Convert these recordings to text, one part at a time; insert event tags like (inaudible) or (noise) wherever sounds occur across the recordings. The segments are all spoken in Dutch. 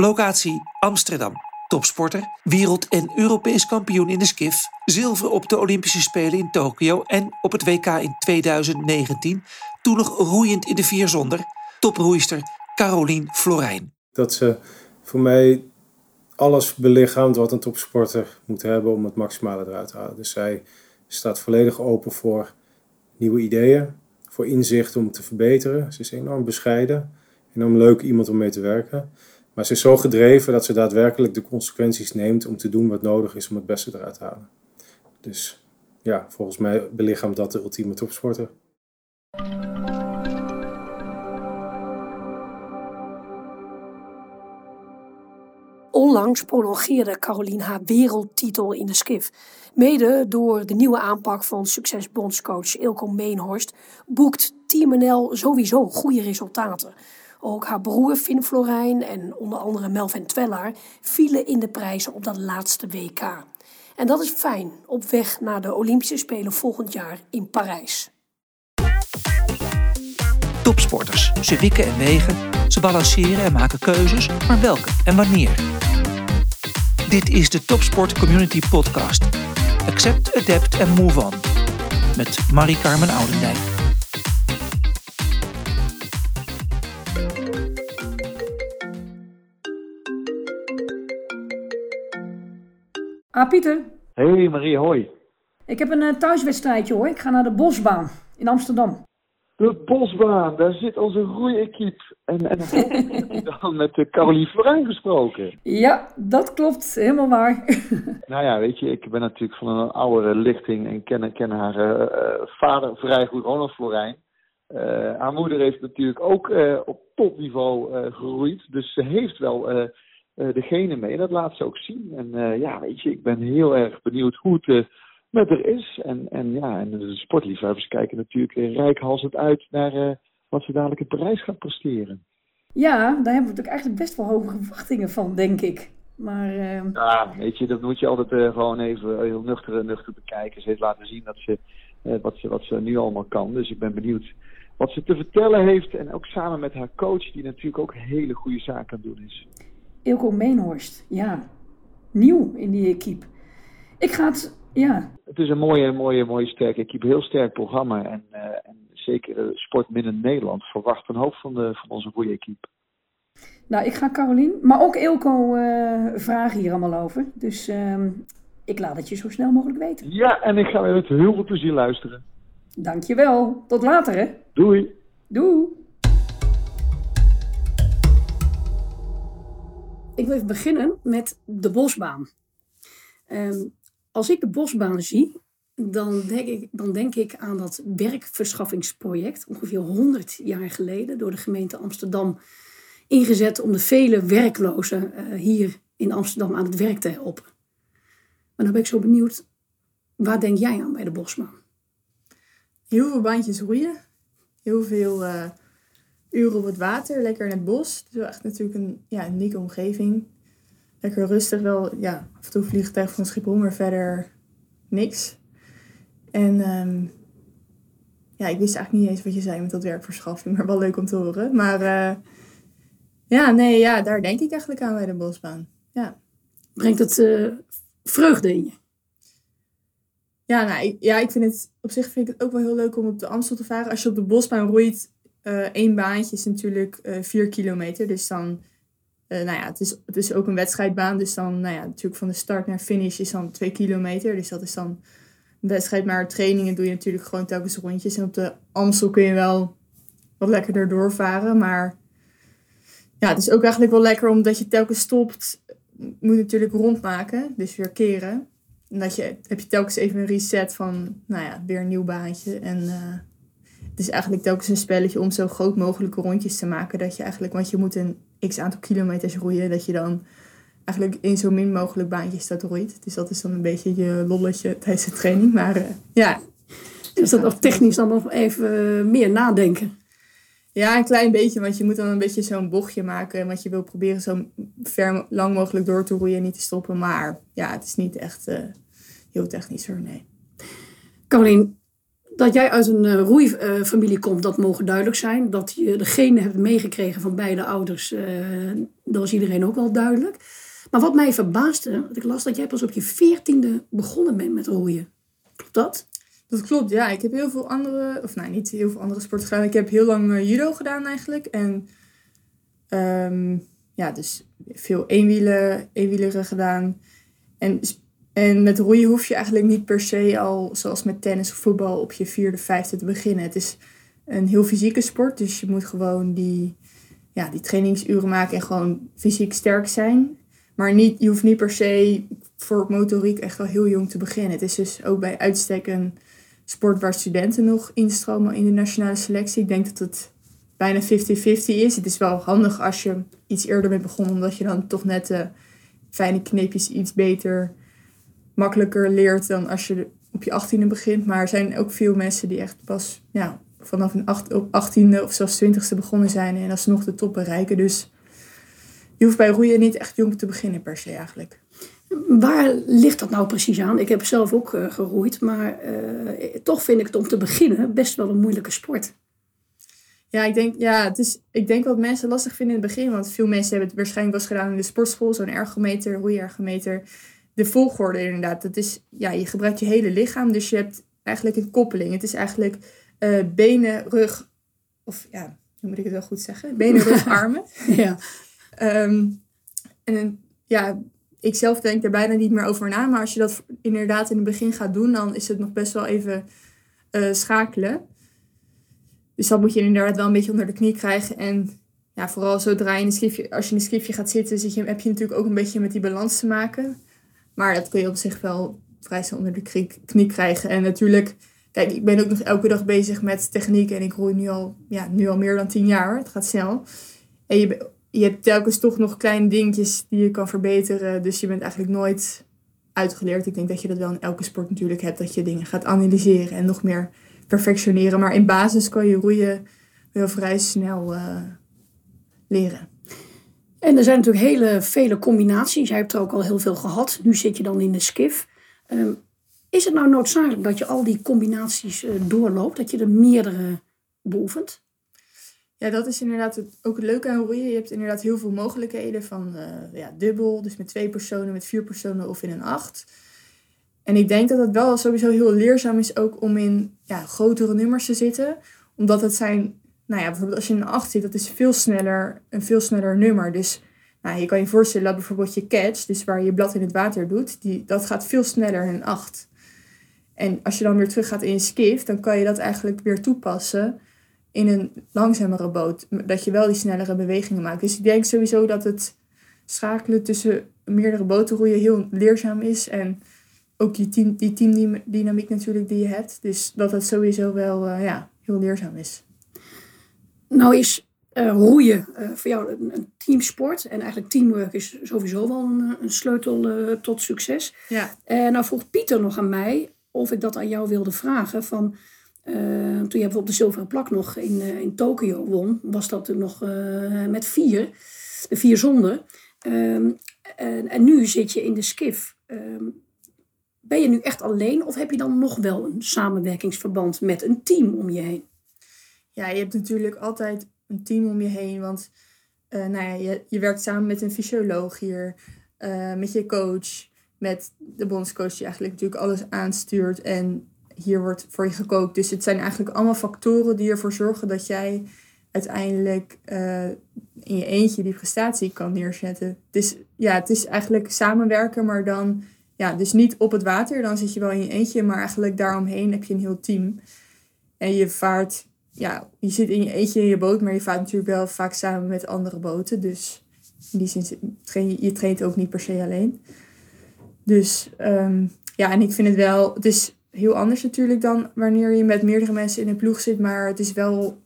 Locatie Amsterdam. Topsporter, wereld- en Europees kampioen in de skif. Zilver op de Olympische Spelen in Tokio en op het WK in 2019. Toen nog roeiend in de vier zonder. Toproeister Carolien Florijn. Dat ze voor mij alles belichaamt wat een topsporter moet hebben om het maximale eruit te halen. Dus zij staat volledig open voor nieuwe ideeën, voor inzicht om te verbeteren. Ze is enorm bescheiden, enorm leuk iemand om mee te werken. Maar ze is zo gedreven dat ze daadwerkelijk de consequenties neemt om te doen wat nodig is om het beste eruit te halen. Dus ja, volgens mij belichaamt dat de ultieme topsporter. Onlangs prolongeerde Caroline haar wereldtitel in de skif. Mede door de nieuwe aanpak van succesbondscoach Ilko Meenhorst boekt Team NL sowieso goede resultaten. Ook haar broer Finn Florijn en onder andere Melvin Twellaar vielen in de prijzen op dat laatste WK. En dat is fijn op weg naar de Olympische Spelen volgend jaar in Parijs. Topsporters. Ze wikken en wegen, ze balanceren en maken keuzes, maar welke en wanneer? Dit is de Topsport Community Podcast. Accept, adapt en move on. Met Marie-Carmen Oudendijk. Ah, Pieter. Hey Marie, hoi. Ik heb een uh, thuiswedstrijdje hoor. Ik ga naar de Bosbaan in Amsterdam. De Bosbaan, daar zit onze roeiequipe. En, en dan met de Caroline Florijn gesproken. Ja, dat klopt. Helemaal waar. (laughs) nou ja, weet je, ik ben natuurlijk van een oudere lichting en ken, ken haar uh, vader vrij goed, Ronald Florijn. Uh, haar moeder heeft natuurlijk ook op topniveau geroeid. Dus ze heeft wel degene mee. En dat laat ze ook zien. En ja, weet je, ik ben heel erg benieuwd hoe het met er is. En, en ja, en de sportliefhebbers kijken natuurlijk rijkhalsend uit naar wat ze dadelijk in Parijs gaat presteren. Ja, daar hebben we natuurlijk eigenlijk best wel hoge verwachtingen van, denk ik. Maar, uh... Ja, weet je, dat moet je altijd uh, gewoon even heel nuchter, nuchter bekijken. Ze heeft laten zien dat ze, wat ze, wat ze nu allemaal kan. Dus ik ben benieuwd wat ze te vertellen heeft. En ook samen met haar coach, die natuurlijk ook hele goede zaken aan doen is. Ilko Meenhorst, ja. Nieuw in die equipe. Ik ga het ja. Het is een mooie, mooie, mooie sterke equipe. Heel sterk programma. En, uh, en zeker uh, Sport Midden Nederland verwacht een hoop van, de, van onze goede equipe. Nou, ik ga Carolien, maar ook Ilko uh, vragen hier allemaal over. Dus ehm, ik laat het je zo snel mogelijk weten. Ja, en ik ga weer met heel veel plezier luisteren. Dankjewel. Tot later, hè. Doei. Doei. Ik wil even beginnen met de bosbaan. Um, als ik de bosbaan zie, dan denk, ik, dan denk ik aan dat werkverschaffingsproject, ongeveer 100 jaar geleden, door de gemeente Amsterdam ingezet om de vele werklozen uh, hier in Amsterdam aan het werk te helpen. Maar dan ben ik zo benieuwd, waar denk jij aan bij de bosbaan? Heel veel baantjes roeien, heel veel uh, uren op het water, lekker in het bos. Het is echt natuurlijk een ja, unieke omgeving lekker rustig. Wel, ja, af en toe vliegtuig van Schiphol, maar verder niks. En um, ja, ik wist eigenlijk niet eens wat je zei met dat werkverschaffing, maar wel leuk om te horen. Maar uh, ja, nee, ja, daar denk ik eigenlijk aan bij de bosbaan. Ja. Brengt het uh, vreugde in je? Ja, nou, ik, ja, ik vind het op zich vind ik het ook wel heel leuk om op de Amstel te varen. Als je op de bosbaan roeit, één baantje is natuurlijk vier kilometer. Dus dan uh, nou ja, het is, het is ook een wedstrijdbaan. Dus dan, nou ja, natuurlijk van de start naar finish is dan twee kilometer. Dus dat is dan een wedstrijd. Maar trainingen doe je natuurlijk gewoon telkens rondjes. En op de Amstel kun je wel wat lekkerder doorvaren. Maar ja, het is ook eigenlijk wel lekker omdat je telkens stopt. Moet natuurlijk rondmaken. Dus weer keren. En dat je, heb je telkens even een reset van, nou ja, weer een nieuw baantje. En is eigenlijk telkens een spelletje om zo groot mogelijke rondjes te maken. Dat je eigenlijk, want je moet een x aantal kilometers roeien, dat je dan eigenlijk in zo min mogelijk baantjes dat roeit. Dus dat is dan een beetje je lolletje tijdens de training. Maar uh, ja. Dus dat nog technisch dan nog even meer nadenken? Ja, een klein beetje, want je moet dan een beetje zo'n bochtje maken. Want je wil proberen zo ver lang mogelijk door te roeien en niet te stoppen. Maar ja, het is niet echt uh, heel technisch hoor, nee. Carolien, Dat jij uit een uh, roeifamilie komt, dat mogen duidelijk zijn. Dat je de genen hebt meegekregen van beide ouders, uh, dat was iedereen ook wel duidelijk. Maar wat mij verbaasde, ik las dat jij pas op je veertiende begonnen bent met roeien. Klopt dat? Dat klopt, ja. Ik heb heel veel andere, of nou niet heel veel andere sporten gedaan. Ik heb heel lang uh, judo gedaan eigenlijk. En um, ja, dus veel eenwielen, eenwieleren gedaan. En, en met roeien hoef je eigenlijk niet per se al, zoals met tennis of voetbal, op je vierde, vijfde te beginnen. Het is een heel fysieke sport, dus je moet gewoon die, ja, die trainingsuren maken en gewoon fysiek sterk zijn. Maar niet, je hoeft niet per se voor motoriek echt wel heel jong te beginnen. Het is dus ook bij uitstek een sport waar studenten nog instromen in de nationale selectie. Ik denk dat het bijna 50-50 is. Het is wel handig als je iets eerder bent begonnen, omdat je dan toch net de fijne kneepjes iets beter, makkelijker leert dan als je op je 18e begint. Maar er zijn ook veel mensen die echt pas ja, vanaf een op 18e of zelfs 20e begonnen zijn en alsnog de top bereiken. Dus je hoeft bij roeien niet echt jong te beginnen per se eigenlijk. Waar ligt dat nou precies aan? Ik heb zelf ook uh, geroeid, maar uh, toch vind ik het om te beginnen best wel een moeilijke sport. Ja, ik denk, ja, het is, ik denk wat mensen lastig vinden in het begin. Want veel mensen hebben het waarschijnlijk wel eens gedaan in de sportschool. Zo'n ergometer, roeiergometer. De volgorde inderdaad. Dat is, ja, je gebruikt je hele lichaam. Dus je hebt eigenlijk een koppeling. Het is eigenlijk uh, benen, rug. Of ja, hoe moet ik het wel goed zeggen? Benen, rug, (laughs) armen. ja. Um, en ja, ik zelf denk er bijna niet meer over na. Maar als je dat inderdaad in het begin gaat doen, dan is het nog best wel even uh, schakelen. Dus dat moet je inderdaad wel een beetje onder de knie krijgen. En ja, vooral zodra je in een schriftje, als je in een schriftje gaat zitten, zit je, heb je natuurlijk ook een beetje met die balans te maken. Maar dat kun je op zich wel vrij snel onder de knie krijgen. En natuurlijk, kijk, ik ben ook nog elke dag bezig met techniek. En ik roei nu al, ja, nu al meer dan tien jaar. Het gaat snel. En je, je hebt telkens toch nog kleine dingetjes die je kan verbeteren. Dus je bent eigenlijk nooit uitgeleerd. Ik denk dat je dat wel in elke sport natuurlijk hebt. Dat je dingen gaat analyseren en nog meer perfectioneren. Maar in basis kan je roeien wel vrij snel uh, leren. En er zijn natuurlijk hele vele combinaties. Jij hebt er ook al heel veel gehad. Nu zit je dan in de skif. Um, is het nou noodzakelijk dat je al die combinaties uh, doorloopt? Dat je er meerdere beoefent? Ja, dat is inderdaad het, ook het leuke aan roeien. Je hebt inderdaad heel veel mogelijkheden van uh, ja, dubbel, dus met twee personen, met vier personen of in een acht. En ik denk dat het wel sowieso heel leerzaam is ook om in ja, grotere nummers te zitten. Omdat het zijn, nou ja, bijvoorbeeld als je een 8 zit, dat is veel sneller, een veel sneller nummer. Dus nou, je kan je voorstellen dat bijvoorbeeld je catch, dus waar je blad in het water doet, die, dat gaat veel sneller een 8. En als je dan weer terug gaat in je skiff, dan kan je dat eigenlijk weer toepassen in een langzamere boot. Dat je wel die snellere bewegingen maakt. Dus ik denk sowieso dat het schakelen tussen meerdere boten roeien heel leerzaam is. En ook die, team, die teamdynamiek natuurlijk die je hebt. Dus dat het sowieso wel uh, ja, heel leerzaam is. Nou is uh, roeien uh, voor jou een, een, teamsport. En eigenlijk teamwork is sowieso wel een, een sleutel tot succes. Ja. En nou vroeg Pieter nog aan mij of ik dat aan jou wilde vragen. Van, toen je bijvoorbeeld de zilveren plak nog in, in Tokio won, was dat nog met vier. De vier zonden. Um, en, en, nu zit je in de skif. Um, ben je nu echt alleen of heb je dan nog wel een samenwerkingsverband met een team om je heen? Ja, je hebt natuurlijk altijd een team om je heen. Want uh, nou ja, je, je werkt samen met een fysioloog hier, uh, met je coach, met de bondscoach die eigenlijk natuurlijk alles aanstuurt. En hier wordt voor je gekookt. Dus het zijn eigenlijk allemaal factoren die ervoor zorgen dat jij uiteindelijk uh, in je eentje die prestatie kan neerzetten. Dus ja, het is eigenlijk samenwerken, maar dan ja, dus niet op het water, dan zit je wel in je eentje, maar eigenlijk daaromheen heb je een heel team. En je vaart, ja, je zit in je eentje in je boot, maar je vaart natuurlijk wel vaak samen met andere boten. Dus in die zin, je traint ook niet per se alleen. Dus um, ja, en ik vind het wel, het is heel anders natuurlijk dan wanneer je met meerdere mensen in een ploeg zit, maar het is wel,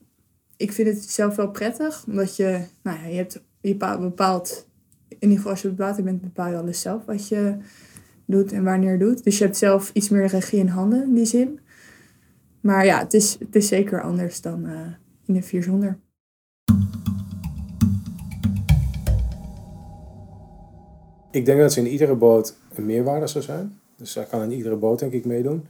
ik vind het zelf wel prettig, omdat je, nou ja, je hebt je bepaalt, in ieder geval als je op het water bent, bepaal je alles zelf wat je doet en wanneer doet. Dus je hebt zelf iets meer regie in handen in die zin. Maar ja, het is, het is zeker anders dan uh, in de vier zonder. Ik denk dat ze in iedere boot een meerwaarde zou zijn. Dus daar kan in iedere boot denk ik meedoen.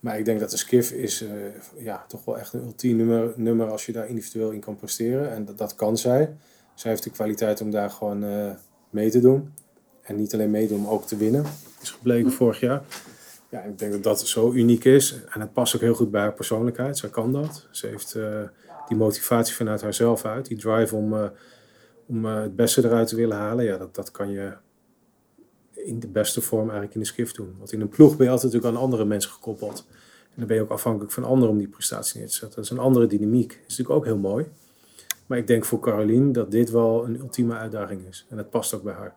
Maar ik denk dat de skiff is uh, ja, toch wel echt een ultiem nummer, nummer als je daar individueel in kan presteren. En dat, dat kan zij. Zij heeft de kwaliteit om daar gewoon uh, mee te doen. En niet alleen meedoen, maar ook te winnen. Is gebleken vorig jaar. Ja, ik denk dat dat zo uniek is. En het past ook heel goed bij haar persoonlijkheid. Zij kan dat. Ze heeft uh, die motivatie vanuit haarzelf uit. Die drive om, uh, om uh, het beste eruit te willen halen. Ja, dat, dat kan je in de beste vorm eigenlijk in de skiff doen. Want in een ploeg ben je altijd natuurlijk aan andere mensen gekoppeld. En dan ben je ook afhankelijk van anderen om die prestatie neer te zetten. Dat is een andere dynamiek. Dat is natuurlijk ook heel mooi. Maar ik denk voor Caroline dat dit wel een ultieme uitdaging is. En het past ook bij haar.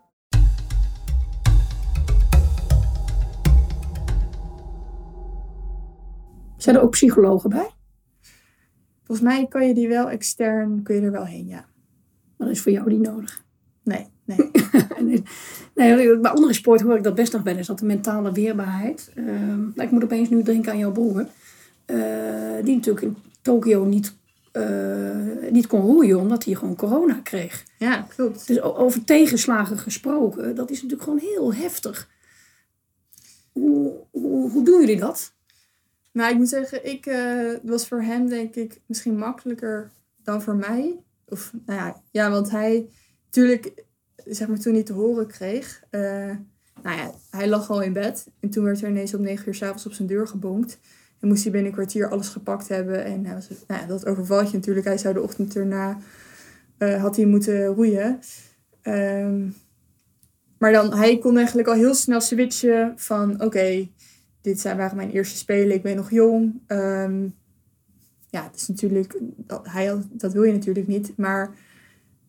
Zijn er ook psychologen bij? Volgens mij kan je die wel extern, kun je er wel heen, ja. Maar dat is voor jou niet nodig. Nee, nee. (laughs) nee, nee, bij andere sport hoor ik dat best nog wel eens, dat de mentale weerbaarheid. Uh, ik moet opeens nu denken aan jouw broer, uh, die natuurlijk in Tokio niet, uh, niet kon roeien omdat hij gewoon corona kreeg. Ja, klopt. Dus over tegenslagen gesproken, dat is natuurlijk gewoon heel heftig. Hoe, hoe, hoe doen jullie dat? Nou, ik moet zeggen, ik, het was voor hem denk ik misschien makkelijker dan voor mij. Of, nou ja, ja want hij, natuurlijk, zeg maar toen hij te horen kreeg, uh, nou ja, hij lag al in bed. En toen werd er ineens om negen uur s'avonds op zijn deur gebonkt. En moest hij binnen een kwartier alles gepakt hebben. En nou ja, dat overvalt je natuurlijk. Hij zou de ochtend erna, uh, had hij moeten roeien. Um, maar dan, hij kon eigenlijk al heel snel switchen van, oké, dit zijn, waren mijn eerste spelen, ik ben nog jong. Um, ja, het is natuurlijk, dat, hij, dat wil je natuurlijk niet. Maar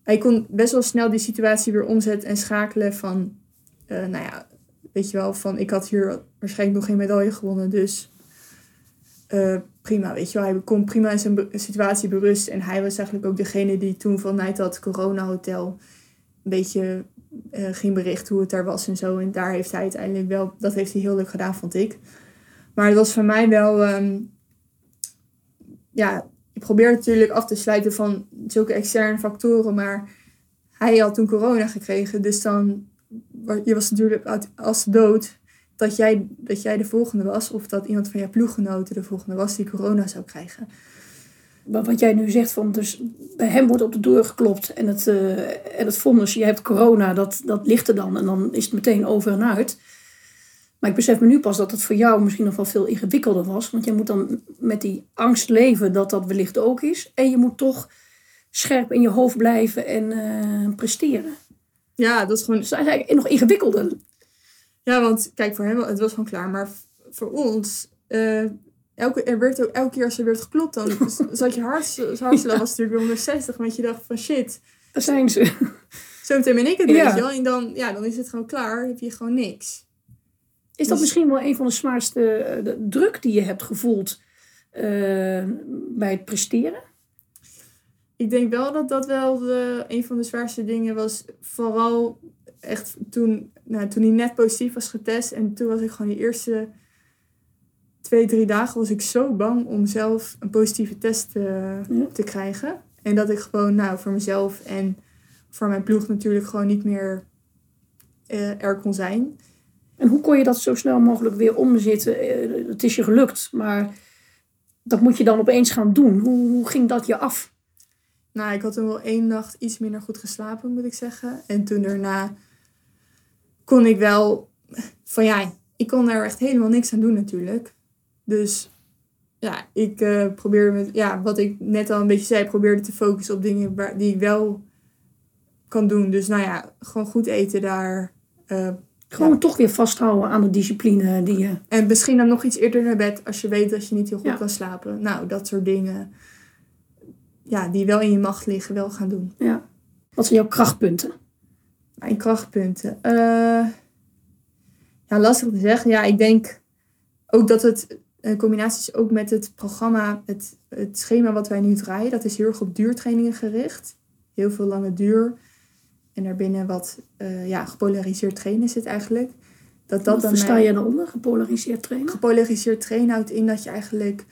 hij kon best wel snel die situatie weer omzetten en schakelen van, uh, nou ja, weet je wel, van ik had hier waarschijnlijk nog geen medaille gewonnen, dus uh, prima, weet je wel. Hij kon prima in zijn situatie berusten en hij was eigenlijk ook degene die toen vanuit dat corona-hotel een beetje uh, ging berichten hoe het daar was en zo. En daar heeft hij uiteindelijk wel, dat heeft hij heel leuk gedaan, vond ik. Maar het was voor mij wel, um, ja, ik probeer natuurlijk af te sluiten van zulke externe factoren. Maar hij had toen corona gekregen, dus dan, je was natuurlijk als dood dat jij, dat jij de volgende was. Of dat iemand van jouw ploeggenoten de volgende was die corona zou krijgen. Maar wat jij nu zegt, van dus bij hem wordt op de deur geklopt en het, uh, en het vonnis, je hebt corona, dat, dat ligt er dan en dan is het meteen over en uit. Maar ik besef me nu pas dat het voor jou misschien nog wel veel ingewikkelder was, want je moet dan met die angst leven dat dat wellicht ook is. En je moet toch scherp in je hoofd blijven en uh, presteren. Ja, dat is gewoon. Dus dat is eigenlijk nog ingewikkelder. Ja, want kijk, voor hem, het was gewoon klaar, maar voor ons. Uh, elke, er werd ook elke keer als er werd geklopt, dan (laughs) zat je hart, hartslag was natuurlijk weer 160, want je dacht van shit. Daar zijn ze. (laughs) Zo meteen ben ik het, ja. weet je wel. En dan, ja, dan is het gewoon klaar, heb je gewoon niks. Is dat dus, misschien wel een van de zwaarste de druk die je hebt gevoeld uh, bij het presteren? Ik denk wel dat dat wel de, een van de zwaarste dingen was. Vooral echt toen, nou, toen hij net positief was getest. En toen was ik gewoon die eerste twee, drie dagen was ik zo bang om zelf een positieve test uh, ja. te krijgen. En dat ik gewoon nou, voor mezelf en voor mijn ploeg natuurlijk gewoon niet meer uh, er kon zijn. En hoe kon je dat zo snel mogelijk weer omzetten? Uh, het is je gelukt, maar dat moet je dan opeens gaan doen. Hoe, hoe ging dat je af? Nou, ik had toen wel één nacht iets minder goed geslapen, moet ik zeggen. En toen daarna kon ik wel van ja, ik kon daar echt helemaal niks aan doen natuurlijk. Dus ja, ik uh, probeerde met, ja, wat ik net al een beetje zei, probeerde te focussen op dingen waar, die ik wel kan doen. Dus nou ja, gewoon goed eten daar. Uh, gewoon ja. toch weer vasthouden aan de discipline die je. En misschien dan nog iets eerder naar bed als je weet dat je niet heel goed ja. kan slapen. Nou, dat soort dingen. Ja, die wel in je macht liggen, wel gaan doen. Ja. Wat zijn jouw krachtpunten? Mijn krachtpunten. Uh, ja, lastig te zeggen. Ja, ik denk ook dat het in combinatie is ook met het programma, het, het schema wat wij nu draaien. Dat is heel erg op duurtrainingen gericht. Heel veel lange duur. En daarbinnen wat uh, ja, gepolariseerd trainen zit eigenlijk. Dat, dat wat versta je daaronder, gepolariseerd trainen? Gepolariseerd trainen houdt in dat je eigenlijk...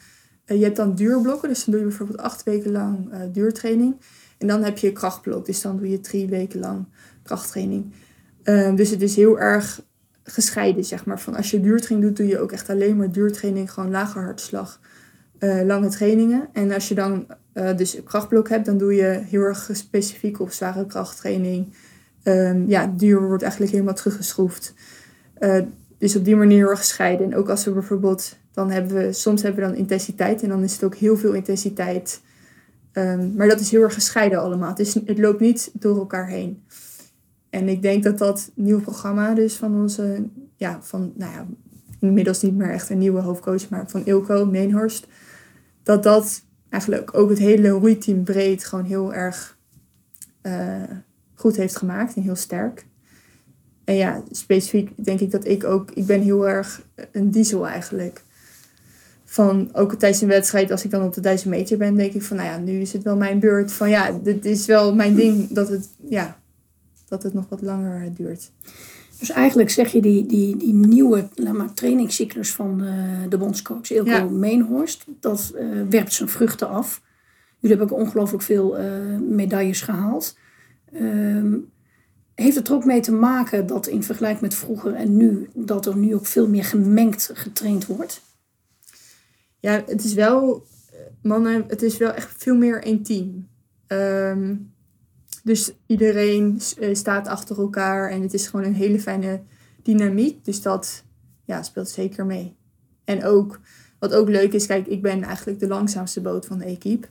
Uh, je hebt dan duurblokken, dus dan doe je bijvoorbeeld acht weken lang uh, duurtraining. En dan heb je krachtblok, dus dan doe je drie weken lang krachttraining. dus het is heel erg gescheiden, zeg maar. Van als je duurtraining doet, doe je ook echt alleen maar duurtraining, gewoon lage hartslag, eh, lange trainingen. En als je dan uh, dus krachtblok hebt, dan doe je heel erg specifiek op zware krachttraining. Um, ja, duur wordt eigenlijk helemaal teruggeschroefd. Uh, dus op die manier heel erg gescheiden. En ook als we bijvoorbeeld, dan hebben we, soms hebben we dan intensiteit en dan is het ook heel veel intensiteit. Um, maar dat is heel erg gescheiden allemaal. Het, is, het loopt niet door elkaar heen. En ik denk dat dat nieuwe programma dus van onze, ja, van, nou ja, inmiddels niet meer echt een nieuwe hoofdcoach, maar van Ilko Meenhorst, dat dat eigenlijk ook het hele roeiteam breed gewoon heel erg uh, goed heeft gemaakt en heel sterk. En ja, specifiek denk ik dat ik ook, ik ben heel erg een diesel eigenlijk. Van ook tijdens een wedstrijd, als ik dan op de duizend meter ben, denk ik van, nou ja, nu is het wel mijn beurt. Van ja, dit is wel mijn ding dat het, ja, dat het nog wat langer duurt. Dus eigenlijk zeg je die, die, die nieuwe laat maar, trainingscyclus van de, de bondscoach Ilko ja. Meenhorst, dat uh, werpt zijn vruchten af. Jullie hebben ook ongelooflijk veel uh, medailles gehaald. Uh, heeft het er ook mee te maken dat in vergelijking met vroeger en nu, dat er nu ook veel meer gemengd getraind wordt? Ja, het is wel, mannen, het is wel echt veel meer een team. Um, dus iedereen staat achter elkaar en het is gewoon een hele fijne dynamiek. Dus dat ja, speelt zeker mee. En ook, wat ook leuk is, kijk, ik ben eigenlijk de langzaamste boot van de equipe.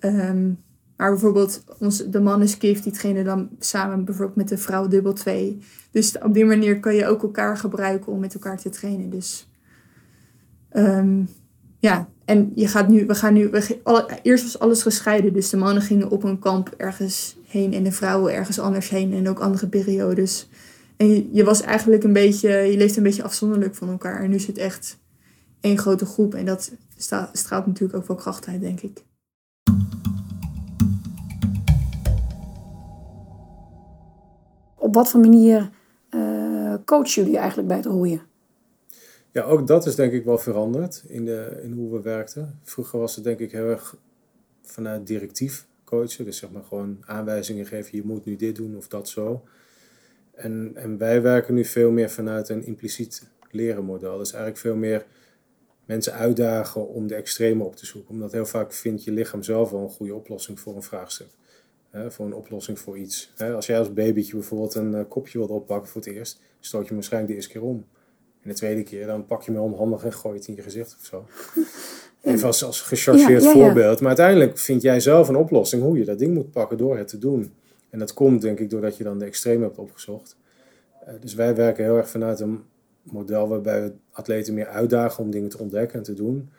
Um, maar bijvoorbeeld ons, de mannenskift, die trainen dan samen bijvoorbeeld met de vrouw dubbel 2. Dus op die manier kan je ook elkaar gebruiken om met elkaar te trainen. Dus um, ja, en je gaat nu, we gaan nu, we, eerst was alles gescheiden. Dus de mannen gingen op een kamp ergens heen en de vrouwen ergens anders heen en ook andere periodes. En je, je was eigenlijk een beetje, je leeft een beetje afzonderlijk van elkaar. En nu het echt één grote groep en dat straalt natuurlijk ook wel kracht uit, denk ik. Op wat voor manier uh, coachen jullie eigenlijk bij het roeien? Ja, ook dat is denk ik wel veranderd in, de, in hoe we werkten. Vroeger was het denk ik heel erg vanuit directief Dus zeg maar gewoon aanwijzingen geven, je moet nu dit doen of dat zo. En, en wij werken nu veel meer vanuit een impliciet leren model. Dus eigenlijk veel meer mensen uitdagen om de extreme op te zoeken. Omdat heel vaak vindt je lichaam zelf wel een goede oplossing voor een vraagstuk. Hè, voor een oplossing voor iets. Hè, als jij als babytje bijvoorbeeld een uh, kopje wilt oppakken voor het eerst, stoot je hem waarschijnlijk de eerste keer om. En de tweede keer, dan pak je hem onhandig en gooi het in je gezicht of zo. Even als, als gechargeerd ja, voorbeeld. Maar uiteindelijk vind jij zelf een oplossing hoe je dat ding moet pakken door het te doen. En dat komt denk ik doordat je dan de extreme hebt opgezocht. Uh, dus wij werken heel erg vanuit een model waarbij we atleten meer uitdagen om dingen te ontdekken en te doen.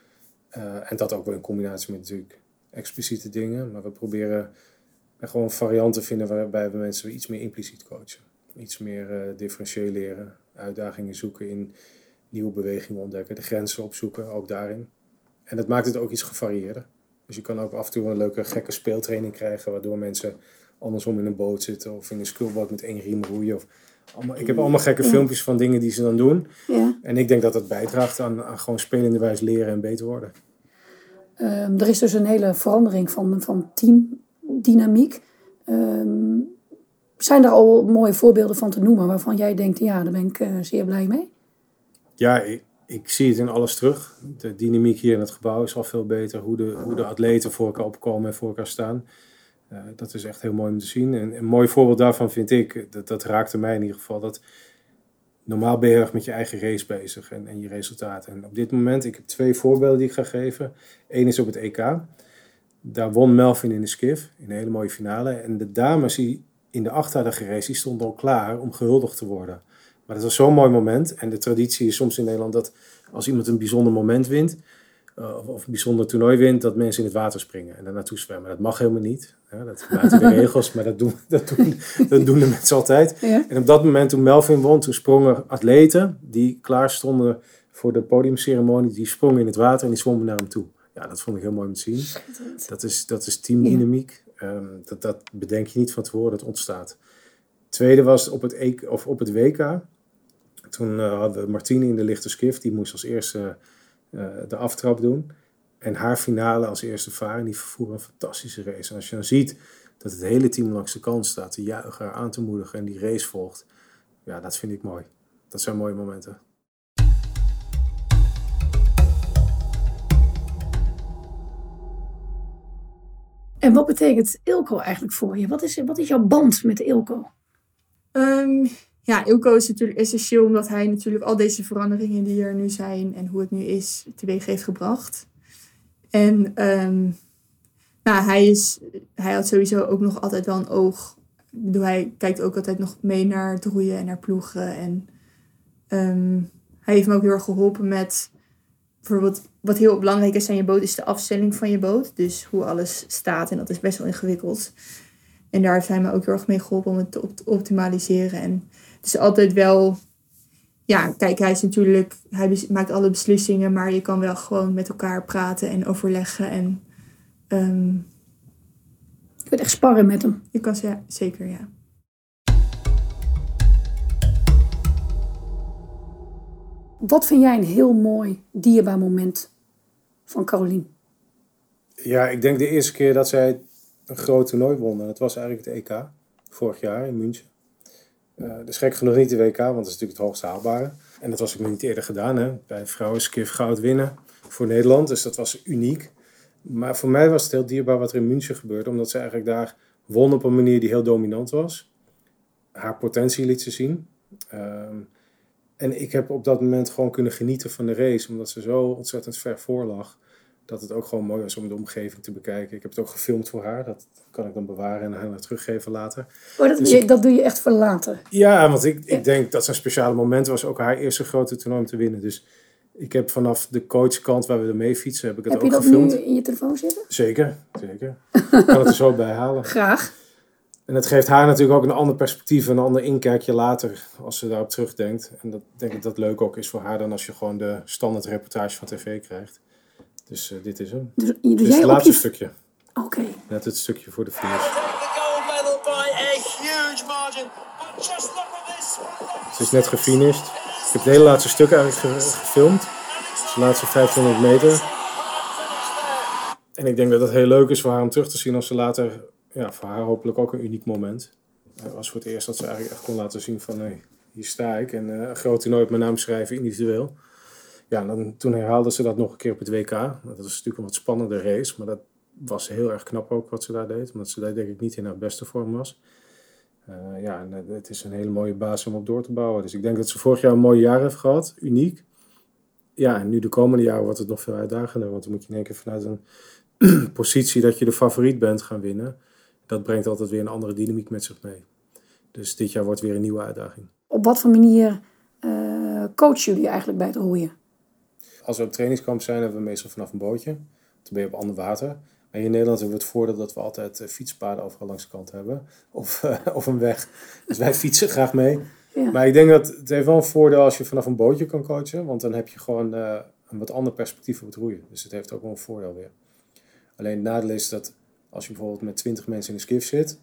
Uh, en dat ook wel in combinatie met natuurlijk expliciete dingen. Maar we proberen gewoon varianten vinden waarbij we mensen iets meer impliciet coachen. Iets meer uh, differentieel leren, uitdagingen zoeken in nieuwe bewegingen ontdekken, de grenzen opzoeken, ook daarin. En dat maakt het ook iets gevarieerder. Dus je kan ook af en toe een leuke gekke speeltraining krijgen, waardoor mensen andersom in een boot zitten of in een sculboot met één riem roeien. Of allemaal, ik heb allemaal gekke filmpjes van dingen die ze dan doen. Ja. En ik denk dat dat bijdraagt aan, aan gewoon spelende wijs leren en beter worden. Um, er is dus een hele verandering van, van teamdynamiek. Um, zijn er al mooie voorbeelden van te noemen waarvan jij denkt, ja, daar ben ik uh, zeer blij mee? Ja, ik, ik, zie het in alles terug. De dynamiek hier in het gebouw is al veel beter. Hoe de, hoe de atleten voor elkaar opkomen en voor elkaar staan. Uh, dat is echt heel mooi om te zien. En een mooi voorbeeld daarvan vind ik, dat, raakte mij in ieder geval, dat normaal ben je erg met je eigen race bezig en, en je resultaten. En op dit moment, ik heb twee voorbeelden die ik ga geven. Eén is op het EK. Daar won Melvin in de skiff, in een hele mooie finale. En de dames die in de achtdalige race, die stonden al klaar om gehuldigd te worden. Maar dat was zo'n mooi moment. En de traditie is soms in Nederland dat als iemand een bijzonder moment wint, uh, of, een bijzonder toernooi wint, dat mensen in het water springen en daar naartoe zwemmen. Dat mag helemaal niet. Ja, dat buiten de (laughs) regels, maar dat doen, dat doen, dat doen de mensen altijd. Ja. En op dat moment toen Melvin won, toen sprongen atleten die klaar stonden voor de podiumceremonie, die sprongen in het water en die zwommen naar hem toe. Ja, dat vond ik heel mooi om te zien. Dat is, dat is teamdynamiek. Ja. Um, dat, dat bedenk je niet van tevoren, dat ontstaat. Tweede was op het, e of op het WK. Toen uh, hadden we Martine in de lichte skift. Die moest als eerste uh, de aftrap doen. En haar finale als eerste varen. Die vervoer een fantastische race. En als je dan ziet dat het hele team langs de kant staat. Te juichen, haar aan te moedigen en die race volgt. Ja, dat vind ik mooi. dat zijn mooie momenten. En wat betekent Ilko eigenlijk voor je? Wat is, wat is jouw band met Ilko? Ehm, ja, Ilko is natuurlijk essentieel omdat hij natuurlijk al deze veranderingen die er nu zijn en hoe het nu is, teweeg heeft gebracht. En ehm, nou, hij, is, hij had sowieso ook nog altijd wel een oog. Hij kijkt ook altijd nog mee naar het roeien en naar ploegen. En ehm, hij heeft me ook heel erg geholpen met bijvoorbeeld wat heel belangrijk is aan je boot, is de afstelling van je boot. Dus hoe alles staat en dat is best wel ingewikkeld. En daar heeft hij me ook heel erg mee geholpen om het te optimaliseren. En het is altijd wel, ja, kijk, hij is natuurlijk, hij maakt alle beslissingen, maar je kan wel gewoon met elkaar praten en overleggen. En, um, je kunt echt sparren met hem. Je kan ja, zeker, ja. Wat vind jij een heel mooi, dierbaar moment van Carolien? Ja, ik denk de eerste keer dat zij een groot toernooi won. En dat was eigenlijk het EK, vorig jaar in München. Uh, dus gek genoeg niet de WK, want dat is natuurlijk het hoogst haalbare. En dat was ook nog niet eerder gedaan, hè? bij vrouwenskiff goud winnen voor Nederland. Dus dat was uniek. Maar voor mij was het heel dierbaar wat er in München gebeurde, omdat ze eigenlijk daar won op een manier die heel dominant was. Haar potentie liet ze zien. Ehm, en ik heb op dat moment gewoon kunnen genieten van de race, omdat ze zo ontzettend ver voor lag. Dat het ook gewoon mooi was om de omgeving te bekijken. Ik heb het ook gefilmd voor haar. Dat kan ik dan bewaren en haar teruggeven later. Oh, dat, dus dat doe je echt voor later? Ja, want ik, ik denk dat zijn speciale moment was ook haar eerste grote toernooi om te winnen. Dus ik heb vanaf de coachkant waar we ermee fietsen, heb ik het heb ook gefilmd. Heb je dat nu in je telefoon zitten? Zeker, zeker. ik kan het er zo (laughs) bij halen. Graag. En het geeft haar natuurlijk ook een ander perspectief, een ander inkijkje later, als ze daarop terugdenkt. En dat denk ik dat leuk ook is voor haar dan als je gewoon de standaard reportage van tv krijgt. Dus uh, dit is hem. Dus, dus dit is het laatste je... stukje. Oké. Okay. Net het stukje voor de finish. Ze is net gefinished. Ik heb het hele laatste stuk eigenlijk ge gefilmd. Dus de laatste 500 meter. En ik denk dat het heel leuk is voor haar om terug te zien als ze later ja, voor haar hopelijk ook een uniek moment. Het was voor het eerst dat ze eigenlijk echt kon laten zien van hey, hier sta ik en uh, een groot toernooi op mijn naam schrijven individueel. Ja, dan, toen herhaalde ze dat nog een keer op het WK. Dat was natuurlijk een wat spannender race, maar dat was heel erg knap ook wat ze daar deed. Omdat ze daar denk ik niet in haar beste vorm was. Uh, ja, en het is een hele mooie basis om op door te bouwen. Dus ik denk dat ze vorig jaar een mooi jaar heeft gehad, uniek. Ja, en nu de komende jaren wordt het nog veel uitdagender. Want dan moet je in één keer vanuit een (clears throat) positie dat je de favoriet bent gaan winnen dat brengt altijd weer een andere dynamiek met zich mee. Dus dit jaar wordt weer een nieuwe uitdaging. Op wat voor manier uh, coachen jullie eigenlijk bij het roeien? Als we op trainingskamp zijn, hebben we meestal vanaf een bootje. Dan ben je op ander water. Maar hier in Nederland hebben we het voordeel dat we altijd uh, fietspaden overal langs de kant hebben. Of, uh, (laughs) of een weg. Dus wij fietsen (laughs) graag mee. Ja. Maar ik denk dat het heeft wel een voordeel als je vanaf een bootje kan coachen. Want dan heb je gewoon een wat ander perspectief op het roeien. Dus het heeft ook wel een voordeel weer. Alleen het nadeel is dat als je bijvoorbeeld met 20 mensen in een skiff zit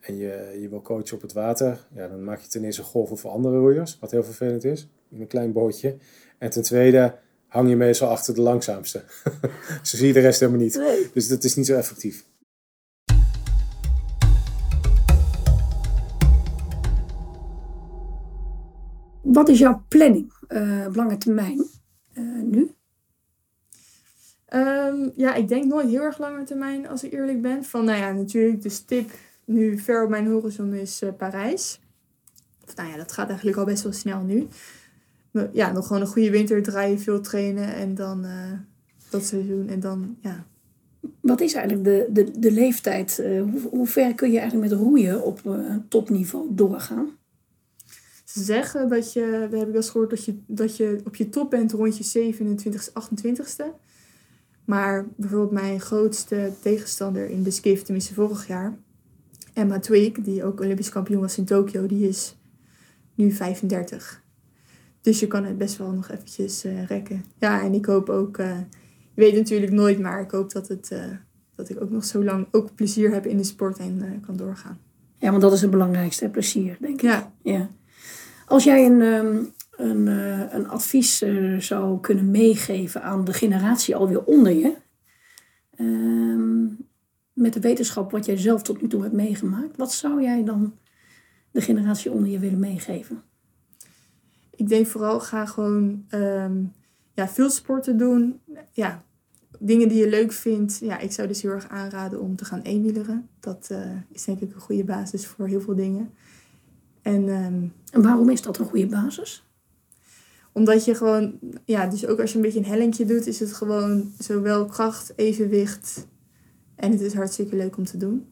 en je, je wil coachen op het water, ja, dan maak je ten eerste golven voor andere roeiers, wat heel vervelend is, in een klein bootje. En ten tweede hang je meestal achter de langzaamste. zo zie je de rest helemaal niet. Nee. Dus dat is niet zo effectief. Wat is jouw planning uh, op lange termijn uh, nu? Um, ja, ik denk nooit heel erg lange termijn als ik eerlijk ben. Van nou ja, natuurlijk de stip nu ver op mijn horizon is uh, Parijs. Of, nou ja, dat gaat eigenlijk al best wel snel nu. Ja, nog gewoon een goede winter draaien, veel trainen en dan uh, dat seizoen. En dan, ja. Wat is eigenlijk de, de, de leeftijd? Uh, hoe, hoe ver kun je eigenlijk met roeien op topniveau doorgaan? Ze zeggen dat je, we hebben wel eens gehoord dat je, dat je op je top bent rond je 27ste, 28ste. Maar bijvoorbeeld mijn grootste tegenstander in de skiff, tenminste vorig jaar, Emma Twig, die ook Olympisch kampioen was in Tokio, die is nu 35. Dus je kan het best wel nog eventjes uh, rekken. Ja, en ik hoop ook, uh, je weet natuurlijk nooit, maar ik hoop dat, het, uh, dat ik ook nog zo lang ook plezier heb in de sport en kan doorgaan. Ja, want dat is het belangrijkste, plezier, denk ik. Ja. ja. Als jij een, um, een, een advies zou kunnen meegeven aan de generatie alweer onder je. Uh, met de wetenschap wat jij zelf tot nu toe hebt meegemaakt. Wat zou jij dan de generatie onder je willen meegeven? Ik denk vooral ga gewoon ehm, ja, veel sporten doen. Ja, dingen die je leuk vindt. Ja, ik zou dus heel erg aanraden om te gaan eenwieleren. Dat eh, is denk ik een goede basis voor heel veel dingen. En, ehm, En waarom is dat een goede basis? omdat je gewoon, ja, dus ook als je een beetje een hellingje doet, is het gewoon zowel kracht, evenwicht. En het is hartstikke leuk om te doen.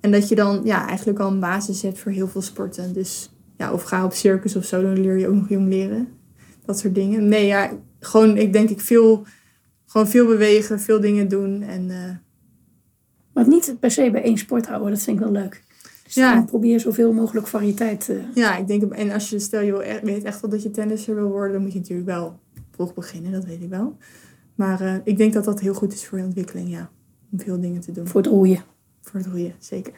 En dat je dan ja, eigenlijk al een basis hebt voor heel veel sporten. Dus ja, of ga op circus of zo, dan leer je ook nog jong leren. Dat soort dingen. Nee, ja, gewoon, ik denk ik veel, gewoon veel bewegen, veel dingen doen. En eh, Maar niet per se bij één sport houden, dat vind ik wel leuk. Dus Ja. dan probeer zoveel mogelijk variëteit. eh, ja, ik denk, en als je, stel je wil weet echt wel dat je tennisser wil worden, dan moet je natuurlijk wel vroeg beginnen, dat weet ik wel. Maar eh, ik denk dat dat heel goed is voor je ontwikkeling, ja. Om veel dingen te doen. voor het roeien. Voor het roeien, zeker.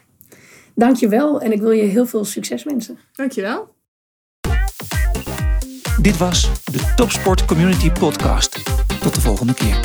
Dankjewel en ik wil je heel veel succes wensen. Dankjewel. Dit was de Topsport Community Podcast. Tot de volgende keer.